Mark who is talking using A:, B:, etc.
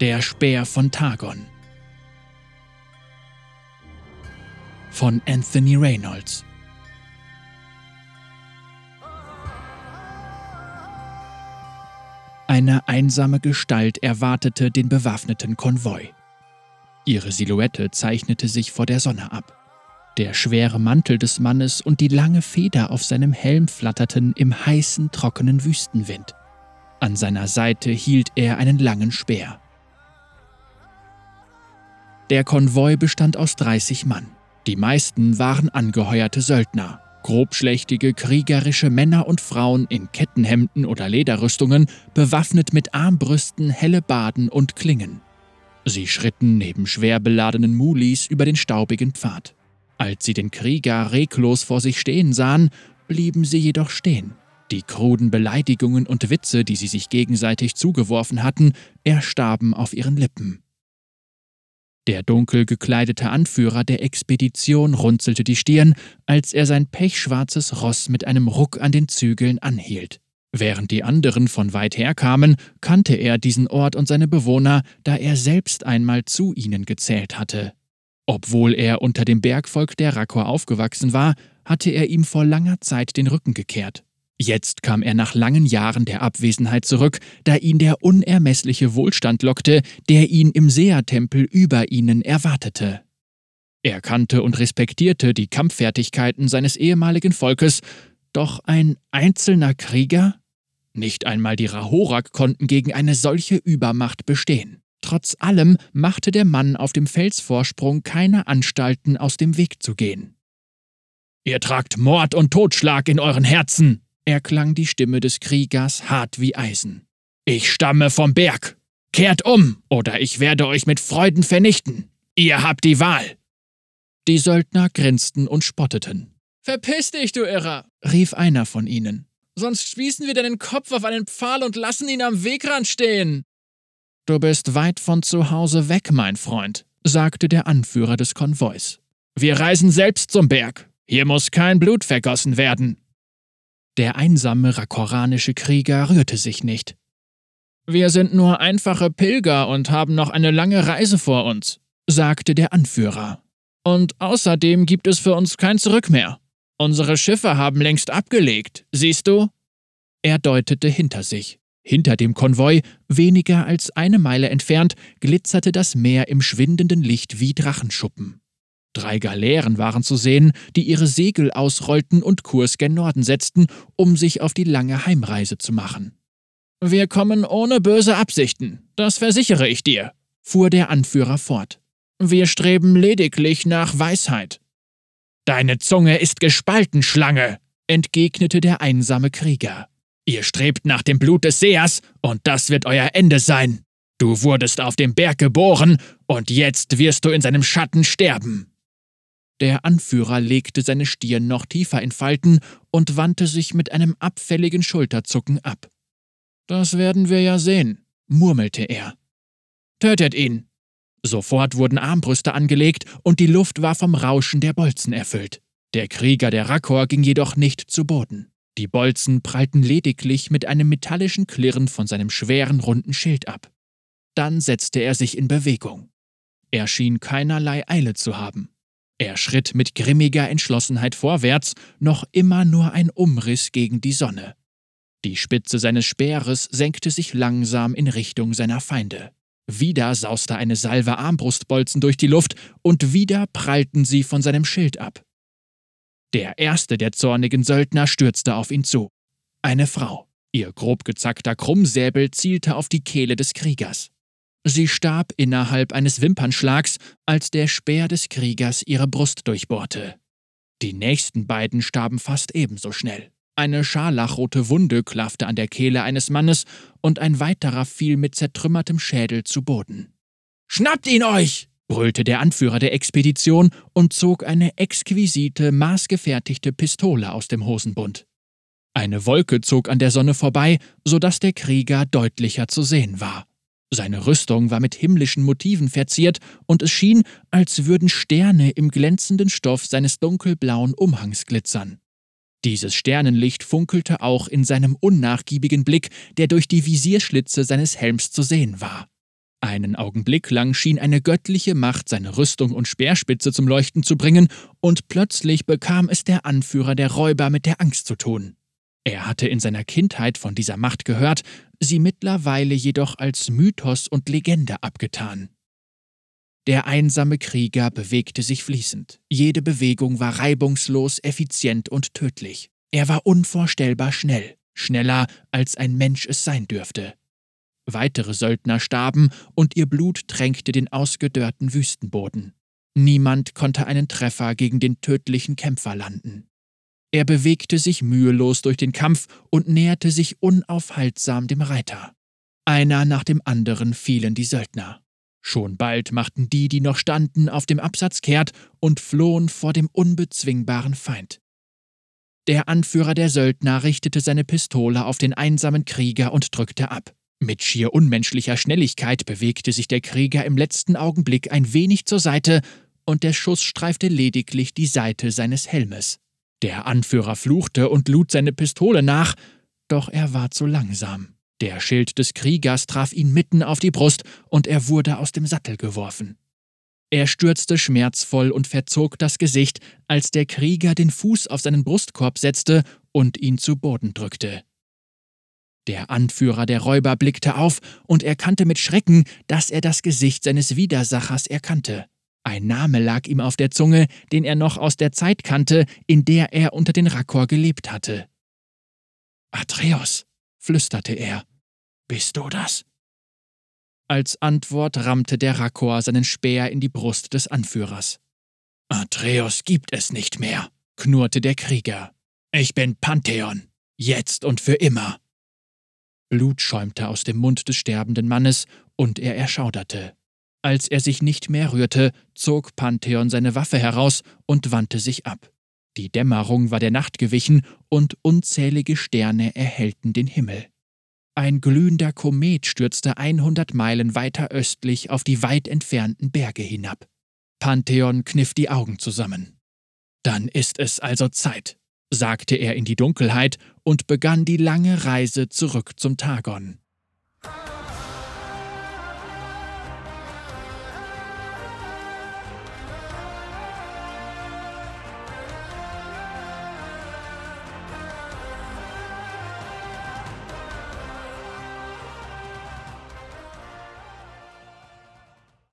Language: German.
A: Der Speer von Targon von Anthony Reynolds Eine einsame Gestalt erwartete den bewaffneten Konvoi. Ihre Silhouette zeichnete sich vor der Sonne ab. Der schwere Mantel des Mannes und die lange Feder auf seinem Helm flatterten im heißen, trockenen Wüstenwind. An seiner Seite hielt er einen langen Speer. Der Konvoi bestand aus 30 Mann. Die meisten waren angeheuerte Söldner, grobschlächtige kriegerische Männer und Frauen in Kettenhemden oder Lederrüstungen, bewaffnet mit Armbrüsten, Hellebarden und Klingen. Sie schritten neben schwer beladenen Mulis über den staubigen Pfad. Als sie den Krieger reglos vor sich stehen sahen, blieben sie jedoch stehen. Die kruden Beleidigungen und Witze, die sie sich gegenseitig zugeworfen hatten, erstarben auf ihren Lippen. Der dunkel gekleidete Anführer der Expedition runzelte die Stirn, als er sein pechschwarzes Ross mit einem Ruck an den Zügeln anhielt. Während die anderen von weit her kamen, kannte er diesen Ort und seine Bewohner, da er selbst einmal zu ihnen gezählt hatte. Obwohl er unter dem Bergvolk der Rakor aufgewachsen war, hatte er ihm vor langer Zeit den Rücken gekehrt. Jetzt kam er nach langen Jahren der Abwesenheit zurück, da ihn der unermessliche Wohlstand lockte, der ihn im Seertempel über ihnen erwartete. Er kannte und respektierte die Kampffertigkeiten seines ehemaligen Volkes, doch ein einzelner Krieger? Nicht einmal die Rahorak konnten gegen eine solche Übermacht bestehen. Trotz allem machte der Mann auf dem Felsvorsprung keine Anstalten, aus dem Weg zu gehen. Ihr tragt Mord und Totschlag in euren Herzen, erklang die Stimme des Kriegers hart wie Eisen. Ich stamme vom Berg. Kehrt um, oder ich werde euch mit Freuden vernichten. Ihr habt die Wahl. Die Söldner grinsten und spotteten.
B: Verpiss dich, du Irrer,
A: rief einer von ihnen.
B: Sonst spießen wir deinen Kopf auf einen Pfahl und lassen ihn am Wegrand stehen.
A: Du bist weit von zu Hause weg, mein Freund, sagte der Anführer des Konvois. Wir reisen selbst zum Berg. Hier muss kein Blut vergossen werden. Der einsame rakoranische Krieger rührte sich nicht.
B: Wir sind nur einfache Pilger und haben noch eine lange Reise vor uns, sagte der Anführer. Und außerdem gibt es für uns kein Zurück mehr. Unsere Schiffe haben längst abgelegt, siehst du?
A: Er deutete hinter sich. Hinter dem Konvoi, weniger als eine Meile entfernt, glitzerte das Meer im schwindenden Licht wie Drachenschuppen. Drei Galeeren waren zu sehen, die ihre Segel ausrollten und Kurs gen Norden setzten, um sich auf die lange Heimreise zu machen.
B: Wir kommen ohne böse Absichten, das versichere ich dir, fuhr der Anführer fort. Wir streben lediglich nach Weisheit.
A: Deine Zunge ist gespalten, Schlange, entgegnete der einsame Krieger. Ihr strebt nach dem Blut des Seers, und das wird euer Ende sein. Du wurdest auf dem Berg geboren, und jetzt wirst du in seinem Schatten sterben. Der Anführer legte seine Stirn noch tiefer in Falten und wandte sich mit einem abfälligen Schulterzucken ab.
B: Das werden wir ja sehen, murmelte er.
A: Tötet ihn! Sofort wurden Armbrüste angelegt und die Luft war vom Rauschen der Bolzen erfüllt. Der Krieger der Rakor ging jedoch nicht zu Boden. Die Bolzen prallten lediglich mit einem metallischen Klirren von seinem schweren, runden Schild ab. Dann setzte er sich in Bewegung. Er schien keinerlei Eile zu haben. Er schritt mit grimmiger Entschlossenheit vorwärts, noch immer nur ein Umriss gegen die Sonne. Die Spitze seines Speeres senkte sich langsam in Richtung seiner Feinde. Wieder sauste eine Salve Armbrustbolzen durch die Luft und wieder prallten sie von seinem Schild ab. Der erste der zornigen Söldner stürzte auf ihn zu. Eine Frau. Ihr grob gezackter Krummsäbel zielte auf die Kehle des Kriegers. Sie starb innerhalb eines Wimpernschlags, als der Speer des Kriegers ihre Brust durchbohrte. Die nächsten beiden starben fast ebenso schnell. Eine scharlachrote Wunde klaffte an der Kehle eines Mannes und ein weiterer fiel mit zertrümmertem Schädel zu Boden. Schnappt ihn euch! brüllte der Anführer der Expedition und zog eine exquisite, maßgefertigte Pistole aus dem Hosenbund. Eine Wolke zog an der Sonne vorbei, so dass der Krieger deutlicher zu sehen war. Seine Rüstung war mit himmlischen Motiven verziert, und es schien, als würden Sterne im glänzenden Stoff seines dunkelblauen Umhangs glitzern. Dieses Sternenlicht funkelte auch in seinem unnachgiebigen Blick, der durch die Visierschlitze seines Helms zu sehen war. Einen Augenblick lang schien eine göttliche Macht seine Rüstung und Speerspitze zum Leuchten zu bringen, und plötzlich bekam es der Anführer der Räuber mit der Angst zu tun. Er hatte in seiner Kindheit von dieser Macht gehört, sie mittlerweile jedoch als Mythos und Legende abgetan. Der einsame Krieger bewegte sich fließend. Jede Bewegung war reibungslos, effizient und tödlich. Er war unvorstellbar schnell, schneller als ein Mensch es sein dürfte. Weitere Söldner starben und ihr Blut tränkte den ausgedörrten Wüstenboden. Niemand konnte einen Treffer gegen den tödlichen Kämpfer landen. Er bewegte sich mühelos durch den Kampf und näherte sich unaufhaltsam dem Reiter. Einer nach dem anderen fielen die Söldner. Schon bald machten die, die noch standen, auf dem Absatz kehrt und flohen vor dem unbezwingbaren Feind. Der Anführer der Söldner richtete seine Pistole auf den einsamen Krieger und drückte ab. Mit schier unmenschlicher Schnelligkeit bewegte sich der Krieger im letzten Augenblick ein wenig zur Seite, und der Schuss streifte lediglich die Seite seines Helmes. Der Anführer fluchte und lud seine Pistole nach, doch er war zu langsam. Der Schild des Kriegers traf ihn mitten auf die Brust, und er wurde aus dem Sattel geworfen. Er stürzte schmerzvoll und verzog das Gesicht, als der Krieger den Fuß auf seinen Brustkorb setzte und ihn zu Boden drückte. Der Anführer der Räuber blickte auf und erkannte mit Schrecken, dass er das Gesicht seines Widersachers erkannte. Ein Name lag ihm auf der Zunge, den er noch aus der Zeit kannte, in der er unter den Rakor gelebt hatte. Atreus, flüsterte er, bist du das? Als Antwort rammte der Rakor seinen Speer in die Brust des Anführers. Atreus gibt es nicht mehr, knurrte der Krieger. Ich bin Pantheon, jetzt und für immer. Blut schäumte aus dem Mund des sterbenden Mannes, und er erschauderte. Als er sich nicht mehr rührte, zog Pantheon seine Waffe heraus und wandte sich ab. Die Dämmerung war der Nacht gewichen, und unzählige Sterne erhellten den Himmel. Ein glühender Komet stürzte 100 Meilen weiter östlich auf die weit entfernten Berge hinab. Pantheon kniff die Augen zusammen. Dann ist es also Zeit, sagte er in die Dunkelheit und begann die lange Reise zurück zum Tagon.